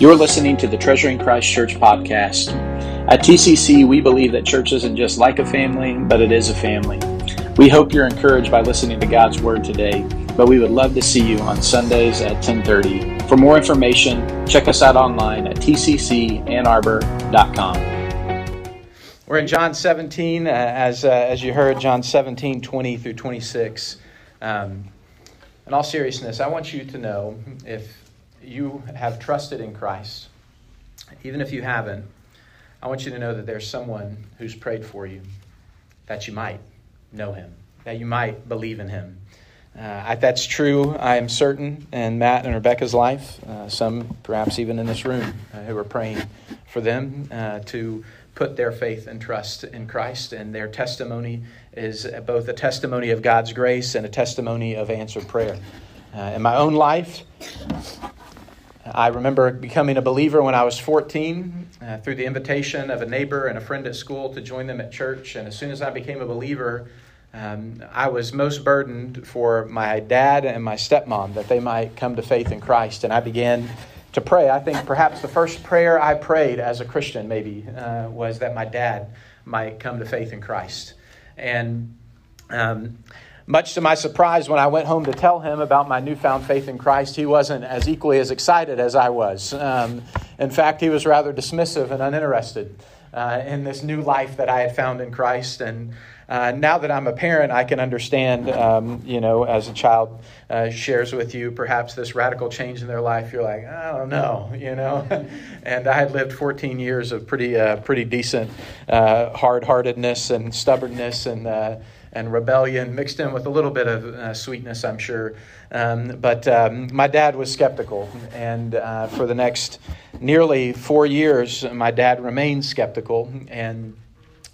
You're listening to the Treasuring Christ Church podcast. At TCC, we believe that church isn't just like a family, but it is a family. We hope you're encouraged by listening to God's Word today, but we would love to see you on Sundays at 1030. For more information, check us out online at tccannarbor.com. We're in John 17, uh, as, uh, as you heard, John 17, 20 through 26. Um, in all seriousness, I want you to know if you have trusted in Christ, even if you haven't, I want you to know that there's someone who's prayed for you, that you might know him, that you might believe in him. Uh, that's true, I am certain, in Matt and Rebecca's life, uh, some perhaps even in this room uh, who are praying for them uh, to put their faith and trust in Christ. And their testimony is both a testimony of God's grace and a testimony of answered prayer. Uh, in my own life, I remember becoming a believer when I was 14 uh, through the invitation of a neighbor and a friend at school to join them at church. And as soon as I became a believer, um, I was most burdened for my dad and my stepmom that they might come to faith in Christ. And I began to pray. I think perhaps the first prayer I prayed as a Christian, maybe, uh, was that my dad might come to faith in Christ. And um, much to my surprise, when I went home to tell him about my newfound faith in Christ, he wasn't as equally as excited as I was. Um, in fact, he was rather dismissive and uninterested uh, in this new life that I had found in Christ. And uh, now that I'm a parent, I can understand, um, you know, as a child uh, shares with you perhaps this radical change in their life, you're like, I don't know, you know. and I had lived 14 years of pretty, uh, pretty decent uh, hard heartedness and stubbornness and uh, and rebellion mixed in with a little bit of uh, sweetness, I'm sure. Um, but um, my dad was skeptical, and uh, for the next nearly four years, my dad remained skeptical. And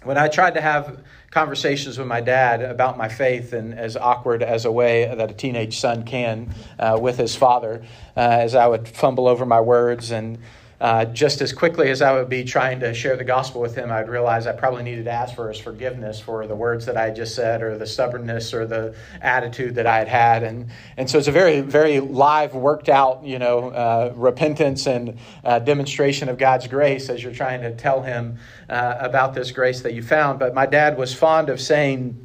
when I tried to have conversations with my dad about my faith, and as awkward as a way that a teenage son can uh, with his father, uh, as I would fumble over my words and uh, just as quickly as I would be trying to share the gospel with him, I'd realize I probably needed to ask for his forgiveness for the words that I had just said, or the stubbornness, or the attitude that I had had, and and so it's a very very live, worked out, you know, uh, repentance and uh, demonstration of God's grace as you're trying to tell him uh, about this grace that you found. But my dad was fond of saying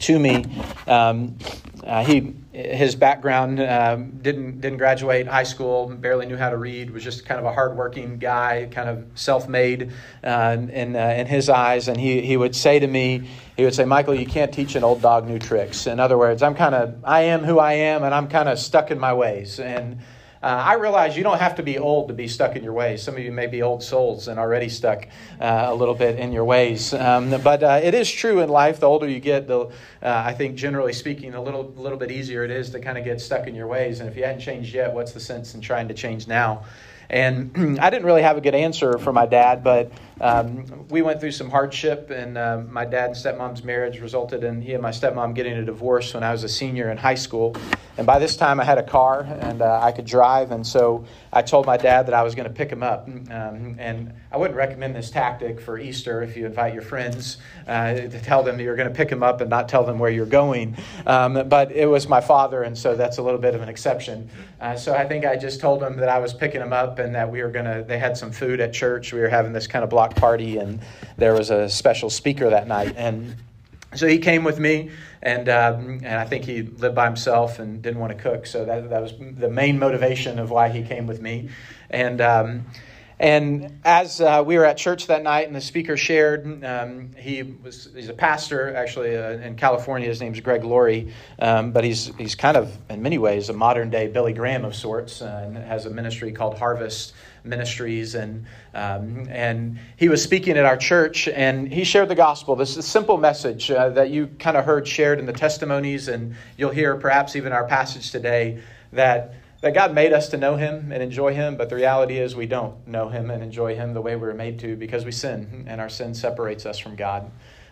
to me, um, uh, he his background um, didn't didn't graduate high school, barely knew how to read, was just kind of a hardworking guy, kind of self-made uh, in uh, in his eyes. And he he would say to me, he would say, Michael, you can't teach an old dog new tricks. In other words, I'm kind of I am who I am, and I'm kind of stuck in my ways. And uh, I realize you don't have to be old to be stuck in your ways. Some of you may be old souls and already stuck uh, a little bit in your ways. Um, but uh, it is true in life. The older you get, the uh, I think generally speaking, a little little bit easier it is to kind of get stuck in your ways. And if you hadn't changed yet, what's the sense in trying to change now? And I didn't really have a good answer for my dad, but um, we went through some hardship, and uh, my dad and stepmom's marriage resulted in he and my stepmom getting a divorce when I was a senior in high school. And by this time, I had a car and uh, I could drive, and so I told my dad that I was going to pick him up. Um, and I wouldn't recommend this tactic for Easter if you invite your friends uh, to tell them you're going to pick them up and not tell them where you're going. Um, but it was my father, and so that's a little bit of an exception. Uh, so I think I just told him that I was picking him up and that we were going to, they had some food at church. We were having this kind of block party, and there was a special speaker that night. And so he came with me, and um, and I think he lived by himself and didn't want to cook. So that that was the main motivation of why he came with me, and. Um, and as uh, we were at church that night, and the speaker shared, um, he was he's a pastor actually uh, in California. His name's Greg Laurie, um, but he's he's kind of in many ways a modern day Billy Graham of sorts, uh, and has a ministry called Harvest Ministries, and um, and he was speaking at our church, and he shared the gospel. This is a simple message uh, that you kind of heard shared in the testimonies, and you'll hear perhaps even our passage today that that God made us to know Him and enjoy Him, but the reality is we don't know Him and enjoy Him the way we were made to because we sin, and our sin separates us from God.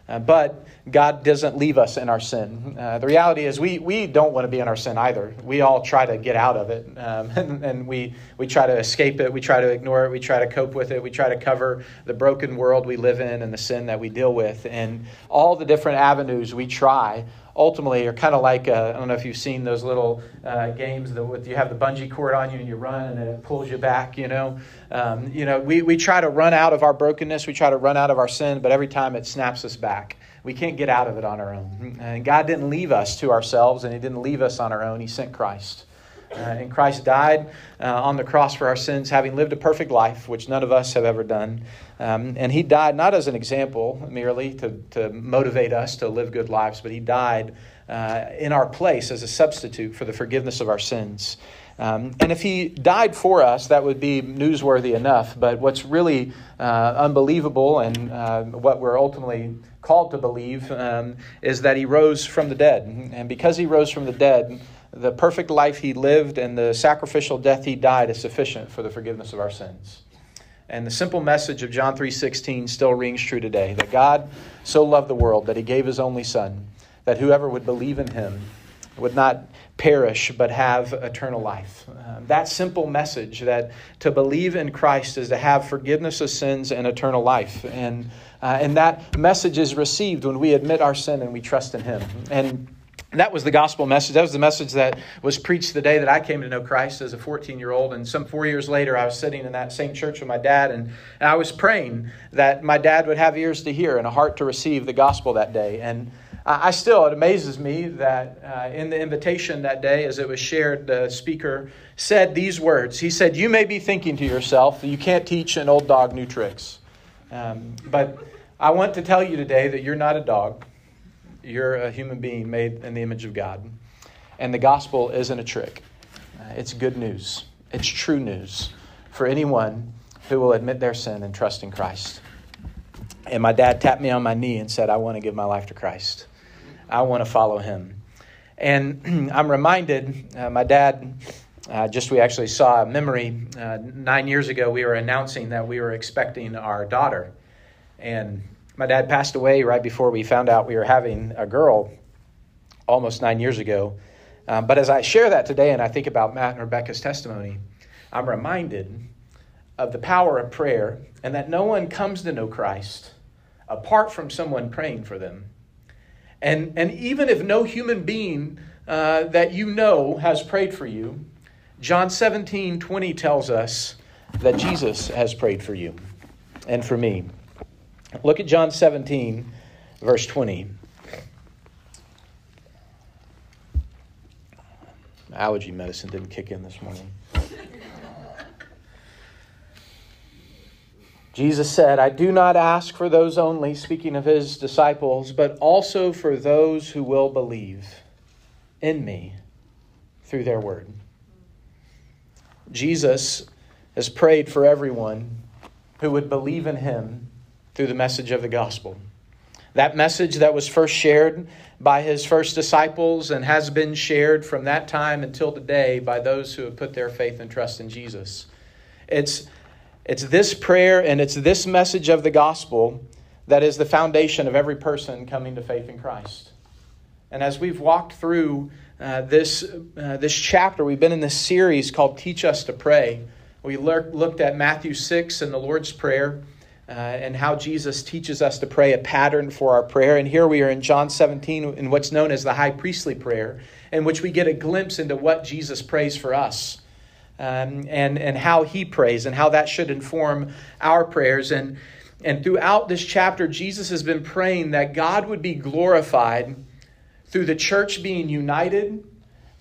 Uh, but God doesn't leave us in our sin. Uh, the reality is, we, we don't want to be in our sin either. We all try to get out of it, um, and, and, we, we try to escape it, we try to ignore it, we try to cope with it, we try to cover the broken world we live in and the sin that we deal with. And all the different avenues we try ultimately are kind of like uh, I don't know if you've seen those little uh, games that with you have the bungee cord on you and you run and it pulls you back. You know, um, you know we, we try to run out of our brokenness, we try to run out of our sin, but every time it snaps us back. We can't get out of it on our own. And God didn't leave us to ourselves, and He didn't leave us on our own. He sent Christ. Uh, and Christ died uh, on the cross for our sins, having lived a perfect life, which none of us have ever done. Um, and he died not as an example merely to, to motivate us to live good lives, but he died uh, in our place as a substitute for the forgiveness of our sins. Um, and if he died for us, that would be newsworthy enough. But what's really uh, unbelievable and uh, what we're ultimately called to believe um, is that he rose from the dead. And because he rose from the dead, the perfect life he lived and the sacrificial death he died is sufficient for the forgiveness of our sins. And the simple message of John 3:16 still rings true today that God so loved the world that he gave his only son that whoever would believe in him would not perish but have eternal life. Uh, that simple message that to believe in Christ is to have forgiveness of sins and eternal life. And uh, and that message is received when we admit our sin and we trust in him. And that was the gospel message. That was the message that was preached the day that I came to know Christ as a 14 year old. And some four years later, I was sitting in that same church with my dad, and, and I was praying that my dad would have ears to hear and a heart to receive the gospel that day. And I still, it amazes me that uh, in the invitation that day, as it was shared, the speaker said these words. He said, You may be thinking to yourself that you can't teach an old dog new tricks. Um, but I want to tell you today that you're not a dog. You're a human being made in the image of God. And the gospel isn't a trick, uh, it's good news. It's true news for anyone who will admit their sin and trust in Christ. And my dad tapped me on my knee and said, I want to give my life to Christ. I want to follow him. And I'm reminded, uh, my dad, uh, just we actually saw a memory. Uh, nine years ago, we were announcing that we were expecting our daughter. And my dad passed away right before we found out we were having a girl almost nine years ago. Um, but as I share that today and I think about Matt and Rebecca's testimony, I'm reminded of the power of prayer and that no one comes to know Christ apart from someone praying for them. And, and even if no human being uh, that you know has prayed for you, John 17 20 tells us that Jesus has prayed for you and for me. Look at John 17, verse 20. Allergy medicine didn't kick in this morning. Jesus said, I do not ask for those only, speaking of his disciples, but also for those who will believe in me through their word. Jesus has prayed for everyone who would believe in him through the message of the gospel. That message that was first shared by his first disciples and has been shared from that time until today by those who have put their faith and trust in Jesus. It's, it's this prayer and it's this message of the gospel that is the foundation of every person coming to faith in Christ. And as we've walked through uh, this, uh, this chapter, we've been in this series called Teach Us to Pray. We looked at Matthew 6 and the Lord's Prayer uh, and how Jesus teaches us to pray a pattern for our prayer. And here we are in John 17 in what's known as the high priestly prayer, in which we get a glimpse into what Jesus prays for us. Um, and, and how he prays and how that should inform our prayers. And, and throughout this chapter, Jesus has been praying that God would be glorified through the church being united,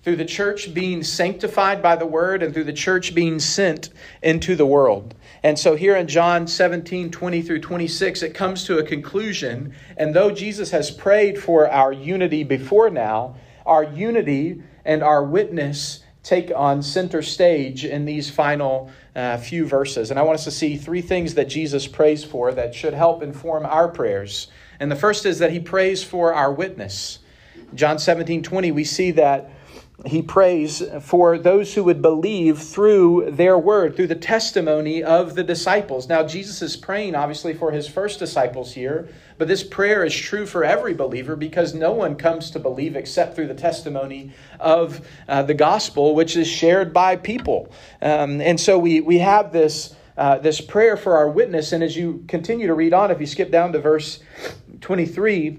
through the church being sanctified by the word, and through the church being sent into the world. And so here in John 17, 20 through 26, it comes to a conclusion. And though Jesus has prayed for our unity before now, our unity and our witness take on center stage in these final uh, few verses. And I want us to see three things that Jesus prays for that should help inform our prayers. And the first is that he prays for our witness. John 17, 20, we see that he prays for those who would believe through their word, through the testimony of the disciples. Now, Jesus is praying, obviously, for his first disciples here, but this prayer is true for every believer because no one comes to believe except through the testimony of uh, the gospel, which is shared by people. Um, and so we, we have this. Uh, this prayer for our witness, and as you continue to read on, if you skip down to verse 23,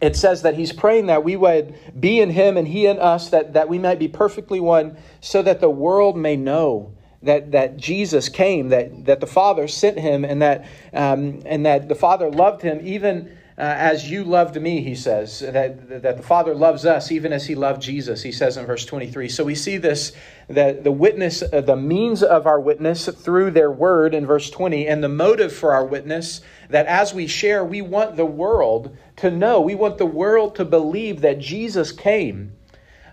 it says that he's praying that we would be in him and he in us, that, that we might be perfectly one, so that the world may know that, that Jesus came, that, that the Father sent him, and that, um, and that the Father loved him even as you loved me, he says, that, that the Father loves us even as he loved Jesus, he says in verse 23. So we see this, that the witness, uh, the means of our witness through their word in verse 20, and the motive for our witness, that as we share, we want the world to know, we want the world to believe that Jesus came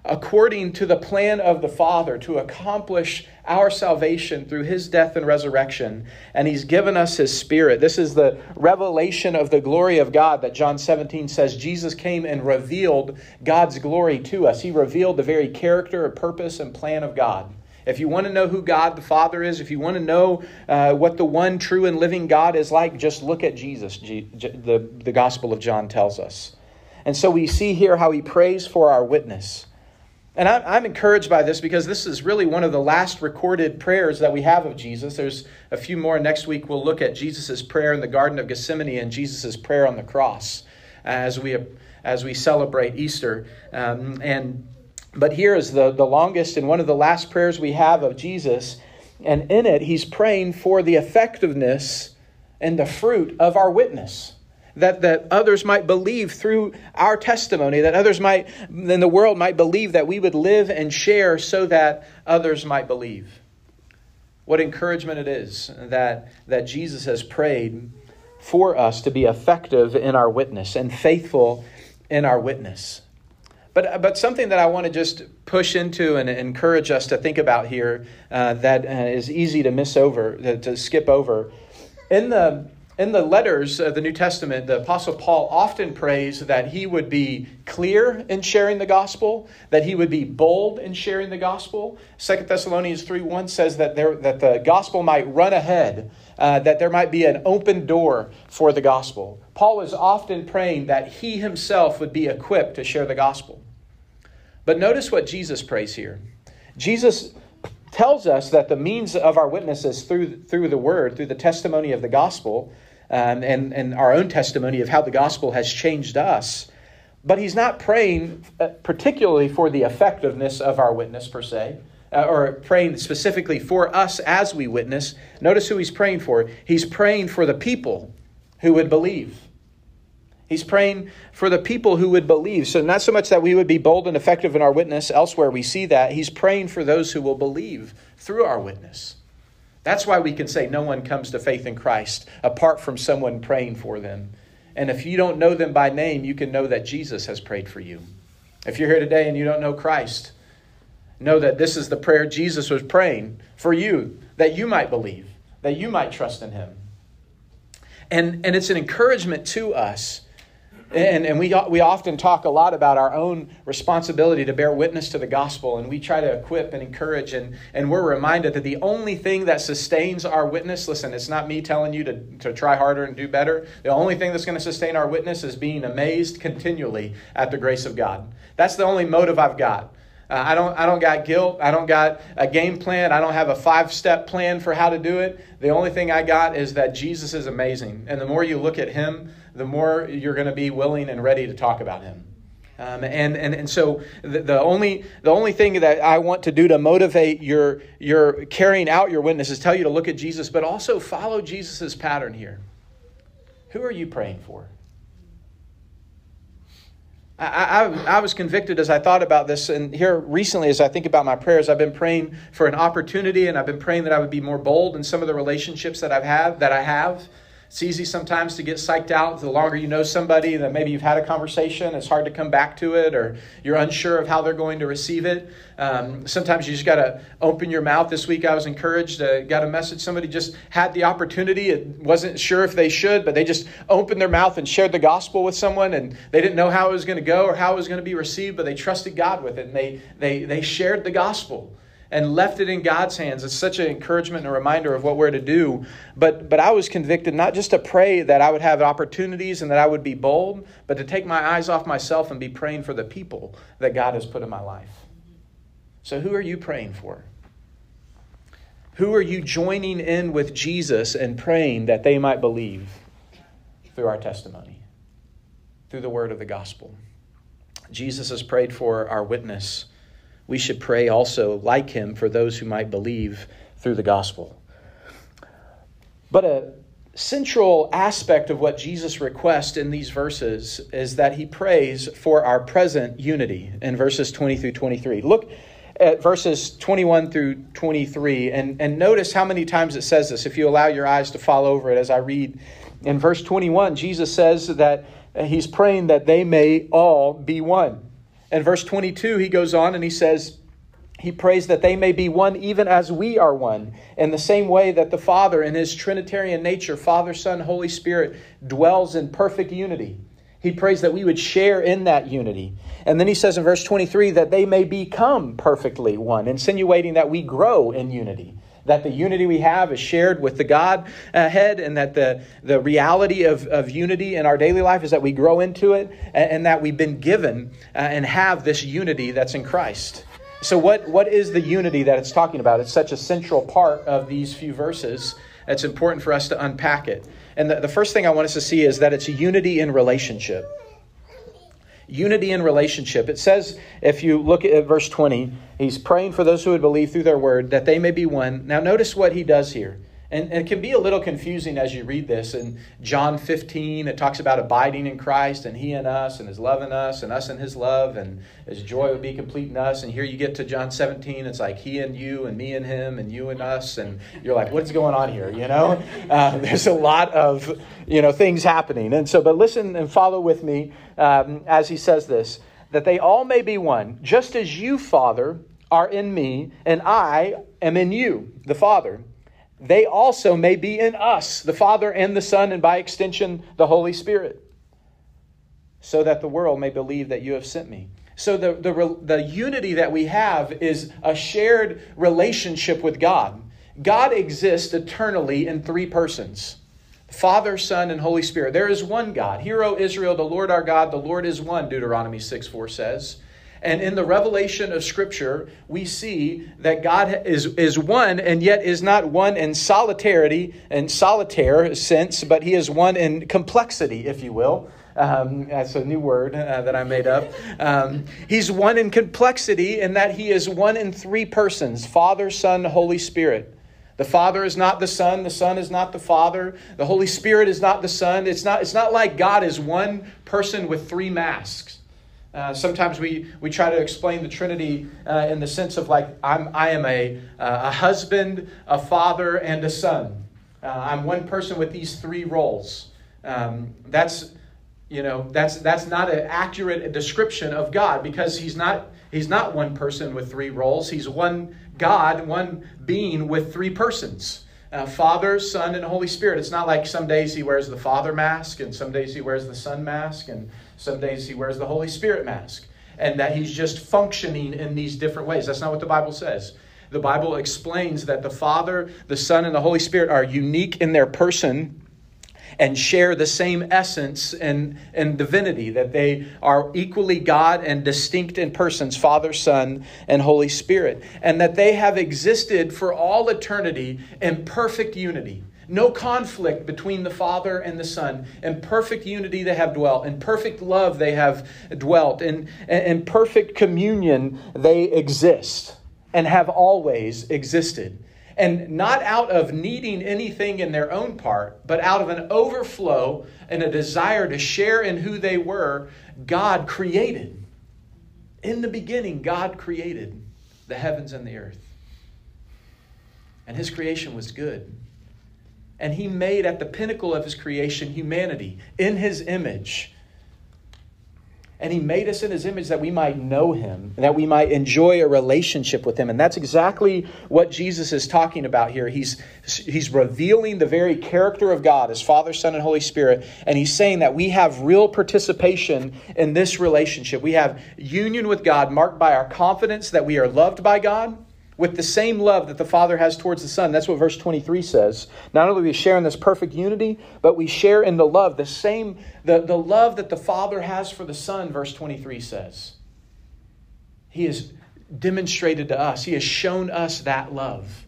according to the plan of the Father to accomplish our salvation through his death and resurrection. And he's given us his spirit. This is the revelation of the glory of God that John 17 says Jesus came and revealed God's glory to us. He revealed the very character, purpose, and plan of God. If you want to know who God the Father is, if you want to know uh, what the one true and living God is like, just look at Jesus, the, the Gospel of John tells us. And so we see here how he prays for our witness. And I'm encouraged by this because this is really one of the last recorded prayers that we have of Jesus. There's a few more. Next week, we'll look at Jesus' prayer in the Garden of Gethsemane and Jesus' prayer on the cross as we, as we celebrate Easter. Um, and, but here is the, the longest and one of the last prayers we have of Jesus. And in it, he's praying for the effectiveness and the fruit of our witness that, that others might believe through our testimony, that others might, then the world might believe that we would live and share so that others might believe. What encouragement it is that, that Jesus has prayed for us to be effective in our witness and faithful in our witness. But, but something that I want to just push into and encourage us to think about here uh, that uh, is easy to miss over, to, to skip over. In the in the letters of the New Testament, the Apostle Paul often prays that he would be clear in sharing the gospel, that he would be bold in sharing the gospel. 2 Thessalonians 3 1 says that, there, that the gospel might run ahead, uh, that there might be an open door for the gospel. Paul is often praying that he himself would be equipped to share the gospel. But notice what Jesus prays here. Jesus tells us that the means of our witness is through, through the word, through the testimony of the gospel um, and, and our own testimony of how the gospel has changed us. But he's not praying uh, particularly for the effectiveness of our witness, per se, uh, or praying specifically for us as we witness. Notice who he's praying for. He's praying for the people who would believe. He's praying for the people who would believe. So, not so much that we would be bold and effective in our witness, elsewhere we see that. He's praying for those who will believe through our witness. That's why we can say no one comes to faith in Christ apart from someone praying for them. And if you don't know them by name, you can know that Jesus has prayed for you. If you're here today and you don't know Christ, know that this is the prayer Jesus was praying for you, that you might believe, that you might trust in him. And, and it's an encouragement to us and, and we, we often talk a lot about our own responsibility to bear witness to the gospel, and we try to equip and encourage, and, and we're reminded that the only thing that sustains our witness, listen, it's not me telling you to, to try harder and do better. The only thing that's going to sustain our witness is being amazed continually at the grace of God. That's the only motive I've got. Uh, I don't I don't got guilt. I don't got a game plan. I don't have a five-step plan for how to do it. The only thing I got is that Jesus is amazing. And the more you look at him, the more you're going to be willing and ready to talk about him. Um, and, and, and so the, the, only, the only thing that I want to do to motivate your, your carrying out your witness is tell you to look at Jesus, but also follow Jesus' pattern here. Who are you praying for? I, I, I, was convicted as I thought about this, and here recently, as I think about my prayers, I've been praying for an opportunity, and I've been praying that I would be more bold in some of the relationships that I've had, that I have. It's easy sometimes to get psyched out. The longer you know somebody, that maybe you've had a conversation, it's hard to come back to it, or you're unsure of how they're going to receive it. Um, sometimes you just got to open your mouth. This week I was encouraged, uh, got a message. Somebody just had the opportunity. It wasn't sure if they should, but they just opened their mouth and shared the gospel with someone, and they didn't know how it was going to go or how it was going to be received, but they trusted God with it, and they, they, they shared the gospel and left it in God's hands. It's such an encouragement and a reminder of what we're to do. But, but I was convicted not just to pray that I would have opportunities and that I would be bold, but to take my eyes off myself and be praying for the people that God has put in my life. So, who are you praying for? Who are you joining in with Jesus and praying that they might believe through our testimony? through the word of the gospel. Jesus has prayed for our witness. We should pray also, like him, for those who might believe through the gospel. But a central aspect of what Jesus requests in these verses is that he prays for our present unity in verses 20 through 23. Look at verses 21 through 23 and, and notice how many times it says this if you allow your eyes to fall over it as I read. In verse 21, Jesus says that he's praying that they may all be one. In verse 22, he goes on and he says, he prays that they may be one even as we are one, in the same way that the Father, in his Trinitarian nature, Father, Son, Holy Spirit, dwells in perfect unity. He prays that we would share in that unity. And then he says in verse 23 that they may become perfectly one, insinuating that we grow in unity. That the unity we have is shared with the God ahead, and that the, the reality of, of unity in our daily life is that we grow into it, and, and that we've been given uh, and have this unity that's in Christ. So, what, what is the unity that it's talking about? It's such a central part of these few verses. It's important for us to unpack it. And the, the first thing I want us to see is that it's unity in relationship. Unity in relationship. It says, if you look at verse 20, he's praying for those who would believe through their word that they may be one. Now, notice what he does here. And, it can be a little confusing as you read this. In John 15, it talks about abiding in Christ and He in us and His love in us and us in His love and His joy would be complete in us. And here you get to John 17, it's like He and you and me and Him and you and us. And you're like, what's going on here? You know, uh, there's a lot of, you know, things happening. And so, but listen and follow with me um, as He says this that they all may be one, just as you, Father, are in me and I am in you, the Father they also may be in us, the Father and the Son, and by extension, the Holy Spirit, so that the world may believe that you have sent me. So, the, the, the unity that we have is a shared relationship with God. God exists eternally in three persons Father, Son, and Holy Spirit. There is one God. Hear, O Israel, the Lord our God, the Lord is one, Deuteronomy 6 4 says. And in the revelation of Scripture, we see that God is, is one and yet is not one in solitarity and solitaire sense, but he is one in complexity, if you will. Um, that's a new word uh, that I made up. Um, he's one in complexity in that he is one in three persons Father, Son, Holy Spirit. The Father is not the Son, the Son is not the Father, the Holy Spirit is not the Son. It's not, it's not like God is one person with three masks. Uh, sometimes we, we try to explain the Trinity uh, in the sense of like, I'm, I am a, uh, a husband, a father, and a son. Uh, I'm one person with these three roles. Um, that's, you know, that's, that's not an accurate description of God because he's not, he's not one person with three roles. He's one God, one being with three persons. Uh, Father, Son, and Holy Spirit. It's not like some days he wears the Father mask and some days he wears the Son mask and some days he wears the Holy Spirit mask, and that he's just functioning in these different ways. That's not what the Bible says. The Bible explains that the Father, the Son, and the Holy Spirit are unique in their person and share the same essence and, and divinity, that they are equally God and distinct in persons, Father, Son, and Holy Spirit, and that they have existed for all eternity in perfect unity. No conflict between the Father and the Son. In perfect unity they have dwelt. In perfect love they have dwelt. In, in perfect communion they exist and have always existed. And not out of needing anything in their own part, but out of an overflow and a desire to share in who they were, God created. In the beginning, God created the heavens and the earth. And his creation was good. And he made at the pinnacle of his creation humanity in his image. And he made us in his image that we might know him, that we might enjoy a relationship with him. And that's exactly what Jesus is talking about here. He's, he's revealing the very character of God as Father, Son, and Holy Spirit. And he's saying that we have real participation in this relationship. We have union with God marked by our confidence that we are loved by God with the same love that the Father has towards the Son. That's what verse 23 says. Not only we share in this perfect unity, but we share in the love, the same, the, the love that the Father has for the Son, verse 23 says. He has demonstrated to us, He has shown us that love.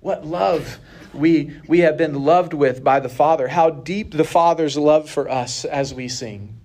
What love we, we have been loved with by the Father. How deep the Father's love for us as we sing.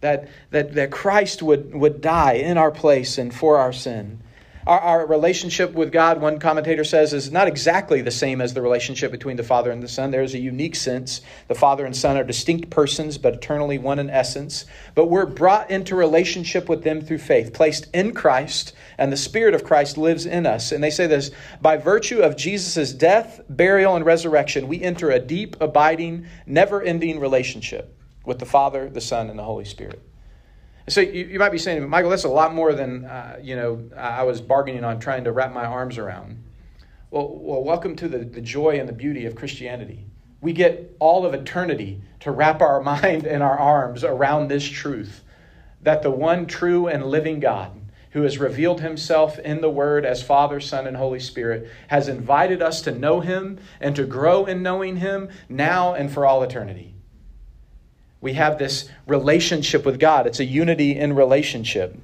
That, that, that Christ would, would die in our place and for our sin. Our, our, relationship with God, one commentator says, is not exactly the same as the relationship between the Father and the Son. There is a unique sense. The Father and Son are distinct persons, but eternally one in essence. But we're brought into relationship with them through faith, placed in Christ, and the Spirit of Christ lives in us. And they say this by virtue of Jesus' death, burial, and resurrection, we enter a deep, abiding, never ending relationship with the Father, the Son, and the Holy Spirit. So you, you might be saying, Michael, that's a lot more than uh, you know I was bargaining on trying to wrap my arms around. Well, well, welcome to the, the joy and the beauty of Christianity. We get all of eternity to wrap our mind and our arms around this truth that the one true and living God, who has revealed himself in the Word as Father, Son, and Holy Spirit, has invited us to know him and to grow in knowing him now and for all eternity. We have this relationship with God. It's a unity in relationship.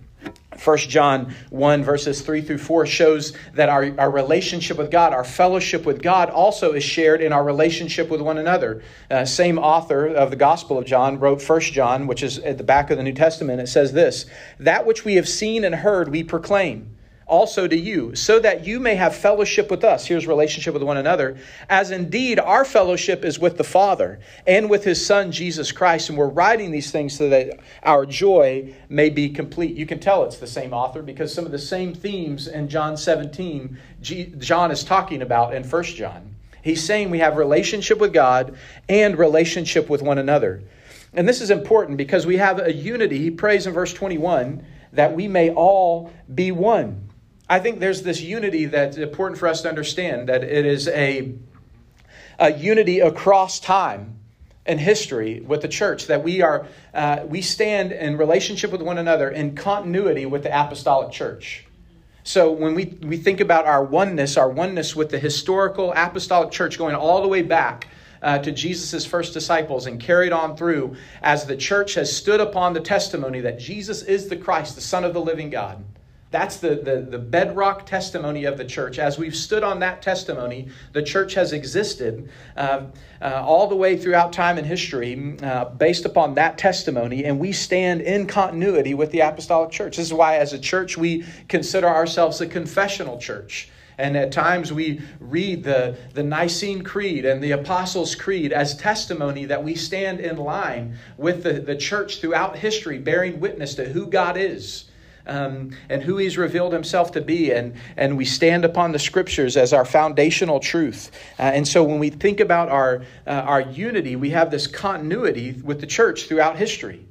1 John 1, verses 3 through 4 shows that our, our relationship with God, our fellowship with God, also is shared in our relationship with one another. Uh, same author of the Gospel of John wrote 1 John, which is at the back of the New Testament. It says this That which we have seen and heard, we proclaim also to you, so that you may have fellowship with us. Here's relationship with one another. As indeed our fellowship is with the Father and with his Son, Jesus Christ. And we're writing these things so that our joy may be complete. You can tell it's the same author because some of the same themes in John 17, John is talking about in 1 John. He's saying we have relationship with God and relationship with one another. And this is important because we have a unity. He prays in verse 21 that we may all be one. I think there's this unity that's important for us to understand that it is a, a unity across time and history with the church that we are uh, we stand in relationship with one another in continuity with the apostolic church. So when we, we think about our oneness our oneness with the historical apostolic church going all the way back uh, to jesus' first disciples and carried on through as the church has stood upon the testimony that jesus is the christ the son of the living god that's the, the, the bedrock testimony of the church. As we've stood on that testimony, the church has existed uh, uh, all the way throughout time and history uh, based upon that testimony, and we stand in continuity with the apostolic church. This is why, as a church, we consider ourselves a confessional church. And at times we read the, the Nicene Creed and the Apostles' Creed as testimony that we stand in line with the, the church throughout history, bearing witness to who God is um, and who He's revealed Himself to be. And, and we stand upon the Scriptures as our foundational truth. Uh, and so when we think about our, uh, our unity, we have this continuity with the church throughout history.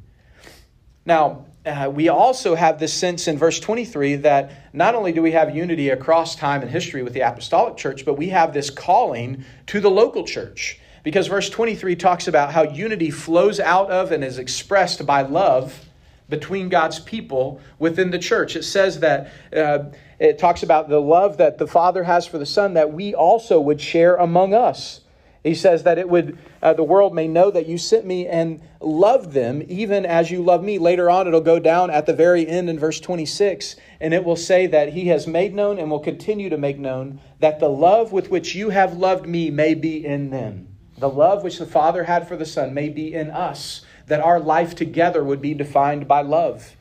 Now, uh, we also have this sense in verse 23 that not only do we have unity across time and history with the apostolic church, but we have this calling to the local church. Because verse 23 talks about how unity flows out of and is expressed by love between God's people within the church. It says that uh, it talks about the love that the Father has for the Son that we also would share among us. He says that it would uh, the world may know that you sent me and loved them even as you love me. Later on it'll go down at the very end in verse 26 and it will say that he has made known and will continue to make known that the love with which you have loved me may be in them. The love which the Father had for the Son may be in us that our life together would be defined by love.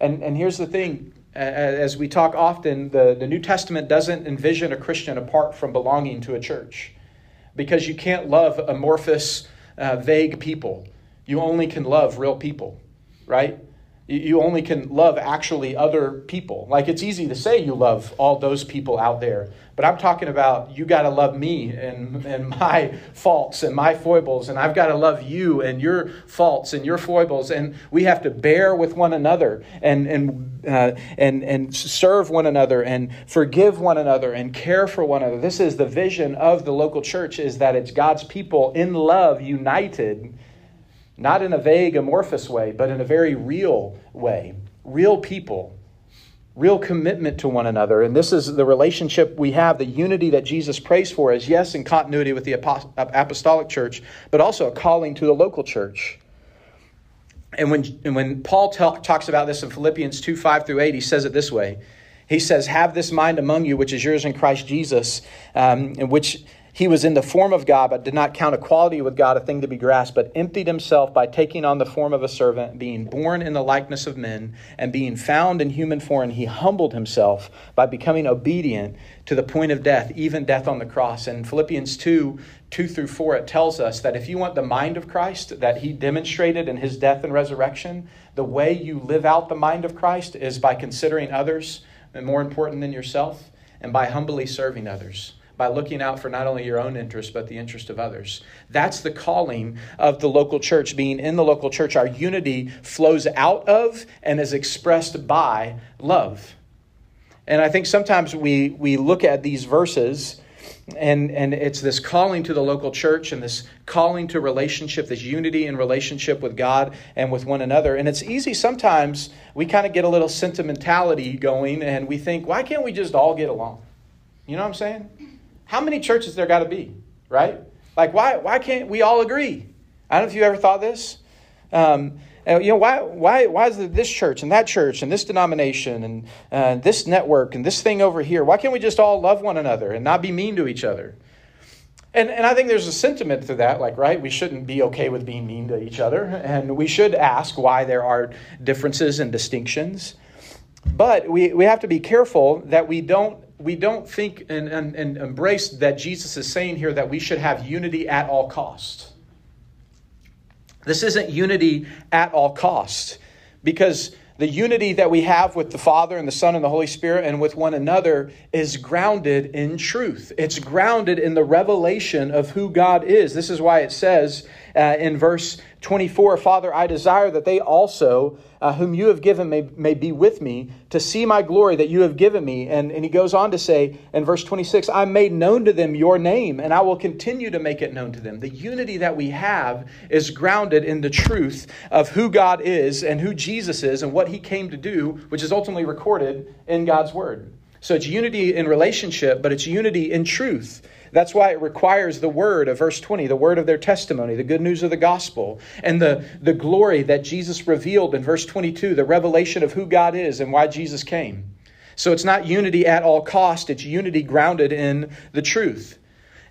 And, and here's the thing as we talk often, the, the New Testament doesn't envision a Christian apart from belonging to a church because you can't love amorphous, uh, vague people. You only can love real people, right? You only can love actually other people. Like it's easy to say you love all those people out there, but I'm talking about you got to love me and, and my faults and my foibles, and I've got to love you and your faults and your foibles, and we have to bear with one another and and uh, and and serve one another and forgive one another and care for one another. This is the vision of the local church: is that it's God's people in love, united, not in a vague, amorphous way, but in a very real way, real people real commitment to one another. And this is the relationship we have, the unity that Jesus prays for is, yes, in continuity with the apostolic church, but also a calling to the local church. And when, and when Paul talks about this in Philippians 2 5 through 8, he says it this way He says, Have this mind among you, which is yours in Christ Jesus, um, which he was in the form of God, but did not count equality with God a thing to be grasped, but emptied himself by taking on the form of a servant, being born in the likeness of men, and being found in human form, he humbled himself by becoming obedient to the point of death, even death on the cross. In Philippians 2 2 through 4, it tells us that if you want the mind of Christ that he demonstrated in his death and resurrection, the way you live out the mind of Christ is by considering others more important than yourself and by humbly serving others by looking out for not only your own interest, but the interest of others. That's the calling of the local church. Being in the local church, our unity flows out of and is expressed by love. And I think sometimes we, we look at these verses and, and it's this calling to the local church and this calling to relationship, this unity in relationship with God and with one another. And it's easy sometimes we kind of get a little sentimentality going and we think, why can't we just all get along? You know what I'm saying? How many churches there got to be, right? Like, why, why can't we all agree? I don't know if you ever thought this. Um, you know, why, why, why is this church and that church and this denomination and uh, this network and this thing over here? Why can't we just all love one another and not be mean to each other? And, and I think there's a sentiment to that, like, right, we shouldn't be okay with being mean to each other, and we should ask why there are differences and distinctions. But we, we have to be careful that we don't we don't think and, and, and embrace that Jesus is saying here that we should have unity at all cost. This isn't unity at all cost because the unity that we have with the Father and the Son and the Holy Spirit and with one another is grounded in truth. It's grounded in the revelation of who God is. This is why it says uh, in verse 24 Father, I desire that they also, uh, whom you have given, may, may be with me to see my glory that you have given me. And, and he goes on to say in verse 26 I made known to them your name, and I will continue to make it known to them. The unity that we have is grounded in the truth of who God is and who Jesus is and what he came to do, which is ultimately recorded in God's word. So it's unity in relationship, but it's unity in truth. That's why it requires the word of verse 20, the word of their testimony, the good news of the gospel, and the, the glory that Jesus revealed in verse 22, the revelation of who God is and why Jesus came. So it's not unity at all cost, it's unity grounded in the truth.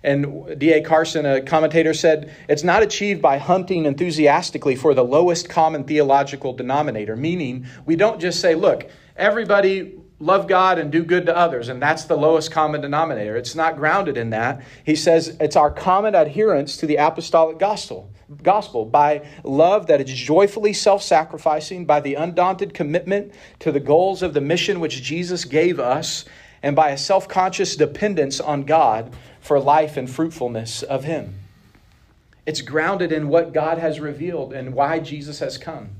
And D.A. Carson, a commentator, said it's not achieved by hunting enthusiastically for the lowest common theological denominator, meaning we don't just say, look, everybody love God and do good to others, and that's the lowest common denominator. It's not grounded in that. He says it's our common adherence to the apostolic gospel, gospel by love that is joyfully self-sacrificing, by the undaunted commitment to the goals of the mission which Jesus gave us, and by a self-conscious dependence on God for life and fruitfulness of him. It's grounded in what God has revealed and why Jesus has come.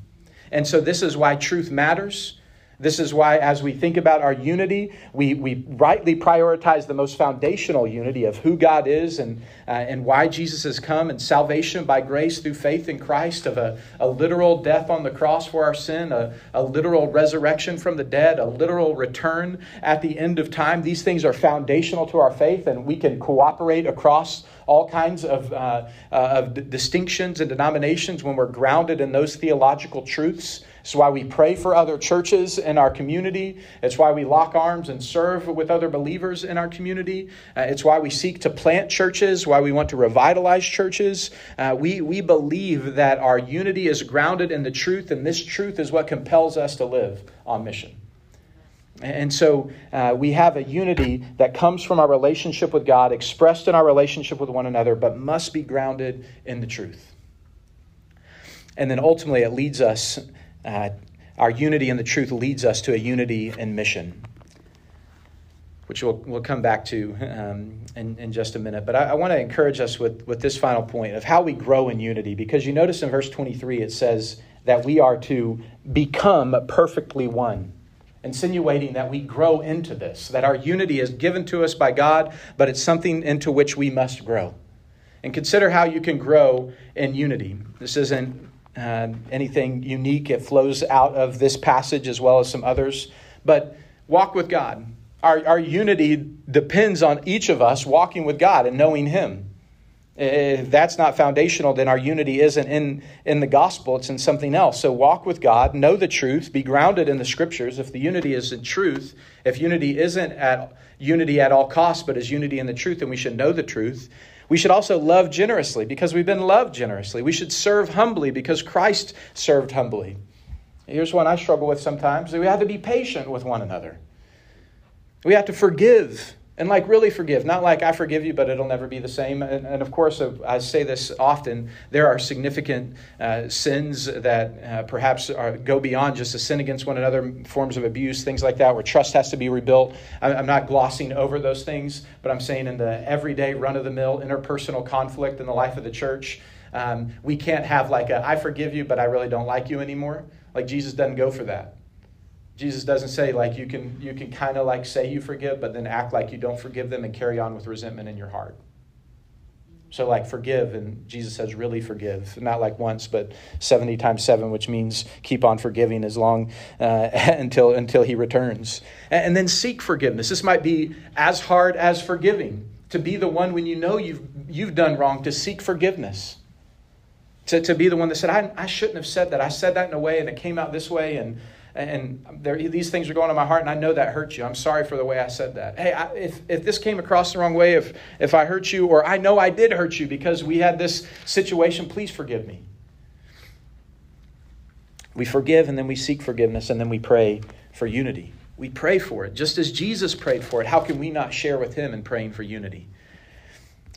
And so this is why truth matters. This is why, as we think about our unity, we, we rightly prioritize the most foundational unity of who God is and, uh, and why Jesus has come and salvation by grace through faith in Christ, of a, a literal death on the cross for our sin, a, a literal resurrection from the dead, a literal return at the end of time. These things are foundational to our faith, and we can cooperate across all kinds of, uh, uh, of distinctions and denominations when we're grounded in those theological truths. It's why we pray for other churches in our community. It's why we lock arms and serve with other believers in our community. Uh, it's why we seek to plant churches, why we want to revitalize churches. Uh, we, we believe that our unity is grounded in the truth, and this truth is what compels us to live on mission. And so uh, we have a unity that comes from our relationship with God, expressed in our relationship with one another, but must be grounded in the truth. And then ultimately, it leads us uh, our unity in the truth leads us to a unity in mission, which we'll, we'll come back to um, in, in just a minute. But I, I want to encourage us with, with this final point of how we grow in unity, because you notice in verse 23 it says that we are to become perfectly one insinuating that we grow into this, that our unity is given to us by God, but it's something into which we must grow. And consider how you can grow in unity. This isn't uh, anything unique. It flows out of this passage as well as some others. But walk with God. Our, our unity depends on each of us walking with God and knowing Him. If that's not foundational, then our unity isn't in, in the gospel, it's in something else. So walk with God, know the truth, be grounded in the scriptures. If the unity is in truth, if unity isn't at unity at all costs, but is unity in the truth, then we should know the truth. We should also love generously because we've been loved generously. We should serve humbly because Christ served humbly. Here's one I struggle with sometimes. We have to be patient with one another. We have to forgive and like really forgive. Not like i forgive you but it'll never be the same. And, and of course uh, i say this often there are significant uh, sins that uh, perhaps are, go beyond just a sin against one another forms of abuse things like that where trust has to be rebuilt. I'm not glossing over those things but i'm saying in the everyday run-of-the-mill interpersonal conflict in the life of the church um, we can't have like a i forgive you but i really don't like you anymore. Like jesus doesn't go for that Jesus doesn't say like you can you can kind of like say you forgive, but then act like you don't forgive them and carry on with resentment in your heart. So like forgive, and Jesus says really forgive, not like once, but seventy times seven, which means keep on forgiving as long uh, until until He returns, and, and then seek forgiveness. This might be as hard as forgiving to be the one when you know you've you've done wrong to seek forgiveness. To, to be the one that said, I, I shouldn't have said that. I said that in a way and it came out this way, and and these things are going on my heart, and I know that hurt you. I'm sorry for the way I said that. Hey, I, if, if this came across the wrong way, if, if I hurt you, or I know I did hurt you because we had this situation, please forgive me. We forgive, and then we seek forgiveness, and then we pray for unity. We pray for it, just as Jesus prayed for it. How can we not share with him in praying for unity?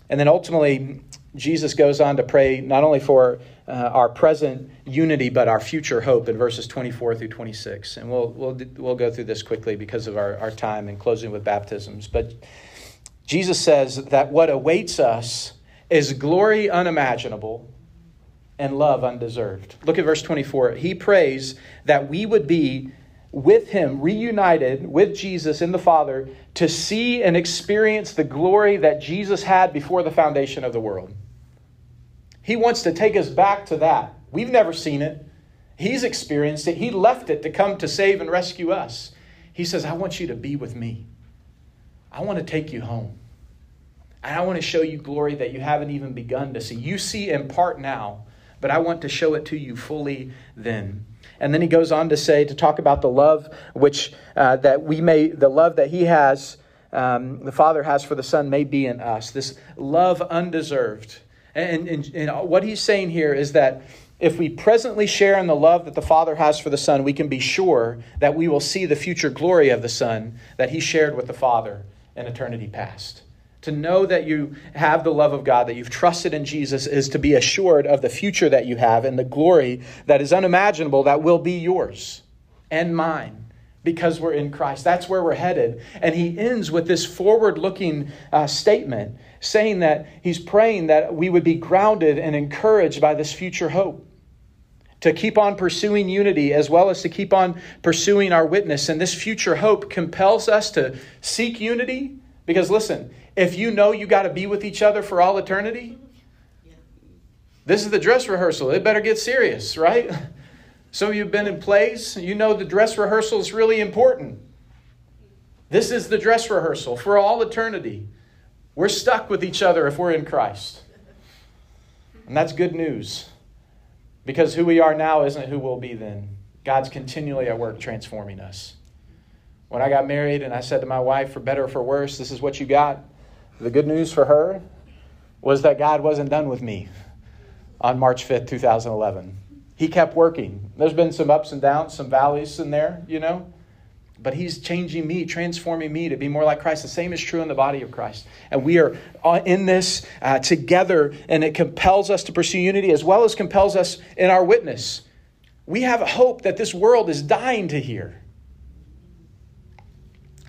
And then ultimately, Jesus goes on to pray not only for uh, our present unity, but our future hope in verses 24 through 26. And we'll, we'll, we'll go through this quickly because of our, our time and closing with baptisms. But Jesus says that what awaits us is glory unimaginable and love undeserved. Look at verse 24. He prays that we would be with him, reunited with Jesus in the Father, to see and experience the glory that Jesus had before the foundation of the world. He wants to take us back to that. We've never seen it. He's experienced it. He left it to come to save and rescue us. He says, I want you to be with me. I want to take you home. And I want to show you glory that you haven't even begun to see. You see in part now, but I want to show it to you fully then. And then he goes on to say, to talk about the love which uh, that we may, the love that he has, um, the Father has for the Son may be in us. This love undeserved. And, and, and what he's saying here is that if we presently share in the love that the Father has for the Son, we can be sure that we will see the future glory of the Son that he shared with the Father in eternity past. To know that you have the love of God, that you've trusted in Jesus, is to be assured of the future that you have and the glory that is unimaginable that will be yours and mine because we're in Christ. That's where we're headed. And he ends with this forward looking uh, statement saying that he's praying that we would be grounded and encouraged by this future hope. To keep on pursuing unity as well as to keep on pursuing our witness. And this future hope compels us to seek unity. Because listen, if you know you got to be with each other for all eternity, this is the dress rehearsal. It better get serious, right? Some of you have been in plays, you know the dress rehearsal is really important. This is the dress rehearsal for all eternity. We're stuck with each other if we're in Christ. And that's good news because who we are now isn't who we'll be then. God's continually at work transforming us. When I got married and I said to my wife, for better or for worse, this is what you got, the good news for her was that God wasn't done with me on March 5th, 2011. He kept working. There's been some ups and downs, some valleys in there, you know. But he's changing me, transforming me to be more like Christ. The same is true in the body of Christ. And we are in this uh, together, and it compels us to pursue unity as well as compels us in our witness. We have a hope that this world is dying to hear,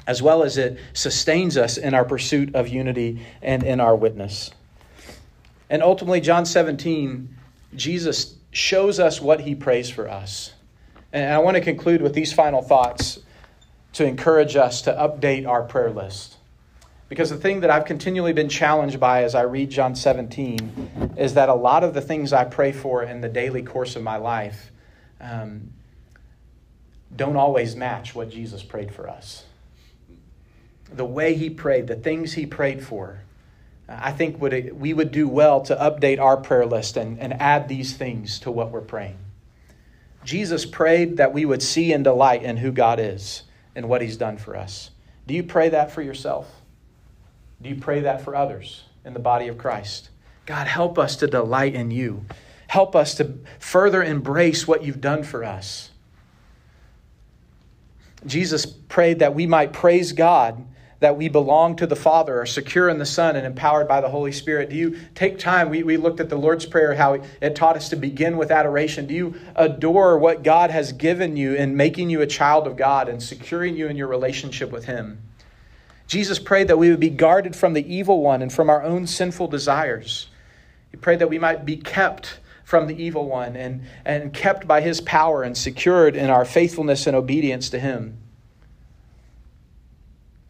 as well as it sustains us in our pursuit of unity and in our witness. And ultimately, John 17, Jesus shows us what he prays for us. And I want to conclude with these final thoughts to encourage us to update our prayer list. Because the thing that I've continually been challenged by as I read John 17 is that a lot of the things I pray for in the daily course of my life um, don't always match what Jesus prayed for us. The way he prayed, the things he prayed for, I think would, we would do well to update our prayer list and, and add these things to what we're praying. Jesus prayed that we would see and delight in who God is and what He's done for us. Do you pray that for yourself? Do you pray that for others in the body of Christ? God, help us to delight in you. Help us to further embrace what you've done for us. Jesus prayed that we might praise God that we belong to the Father, are secure in the Son, and empowered by the Holy Spirit? Do you take time? We, we looked at the Lord's Prayer, how it taught us to begin with adoration. Do you adore what God has given you in making you a child of God and securing you in your relationship with Him? Jesus prayed that we would be guarded from the evil one and from our own sinful desires. He prayed that we might be kept from the evil one and, and kept by his power and secured in our faithfulness and obedience to him.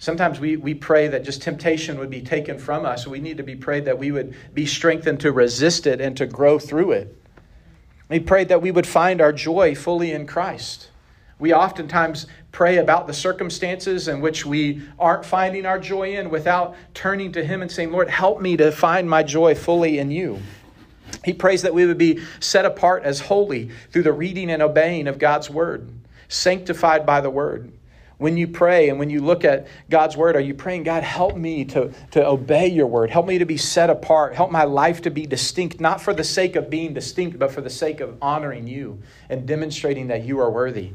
Sometimes we, we pray that just temptation would be taken from us. We need to be prayed that we would be strengthened to resist it and to grow through it. We prayed that we would find our joy fully in Christ. We oftentimes pray about the circumstances in which we aren't finding our joy in without turning to Him and saying, Lord, help me to find my joy fully in you. He prays that we would be set apart as holy through the reading and obeying of God's word, sanctified by the word when you pray and when you look at God's word, are you praying, God, help me to, to obey your word? Help me to be set apart. Help my life to be distinct, not for the sake of being distinct, but for the sake of honoring you and demonstrating that you are worthy.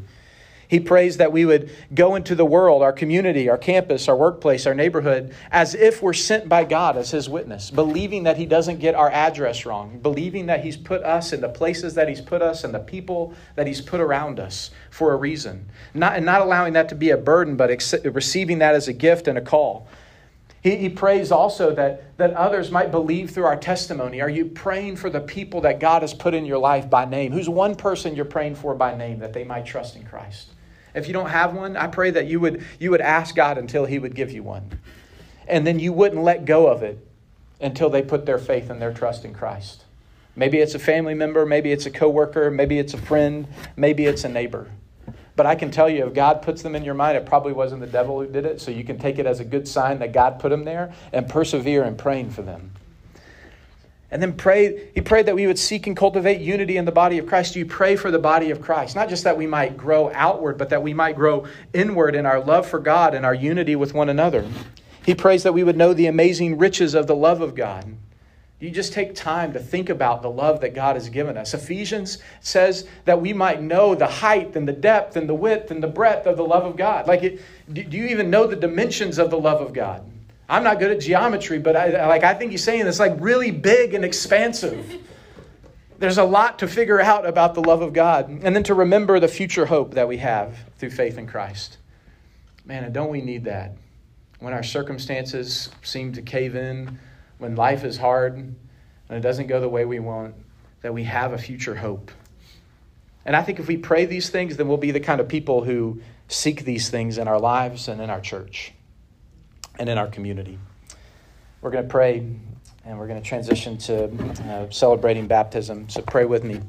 He prays that we would go into the world, our community, our campus, our workplace, our neighborhood, as if we're sent by God as His witness, believing that He doesn't get our address wrong, believing that He's put us in the places that He's put us and the people that He's put around us for a reason. Not, and not allowing that to be a burden, but ex- receiving that as a gift and a call. He, he prays also that, that others might believe through our testimony. Are you praying for the people that God has put in your life by name? Who's one person you're praying for by name that they might trust in Christ? If you don't have one, I pray that you would, you would ask God until He would give you one. And then you wouldn't let go of it until they put their faith and their trust in Christ. Maybe it's a family member, maybe it's a coworker, maybe it's a friend, maybe it's a neighbor. But I can tell you, if God puts them in your mind, it probably wasn't the devil who did it. So you can take it as a good sign that God put them there and persevere in praying for them. And then pray, he prayed that we would seek and cultivate unity in the body of Christ. You pray for the body of Christ, not just that we might grow outward, but that we might grow inward in our love for God and our unity with one another. He prays that we would know the amazing riches of the love of God. Do you just take time to think about the love that God has given us. Ephesians says that we might know the height and the depth and the width and the breadth of the love of God. Like, it, do you even know the dimensions of the love of God? I'm not good at geometry, but I, like I think he's saying it's like really big and expansive. There's a lot to figure out about the love of God, and then to remember the future hope that we have through faith in Christ. Man, don't we need that? When our circumstances seem to cave in, when life is hard and it doesn't go the way we want, that we have a future hope. And I think if we pray these things, then we'll be the kind of people who seek these things in our lives and in our church and in our community. We're going to pray and we're going to transition to uh, celebrating baptism. So pray with me.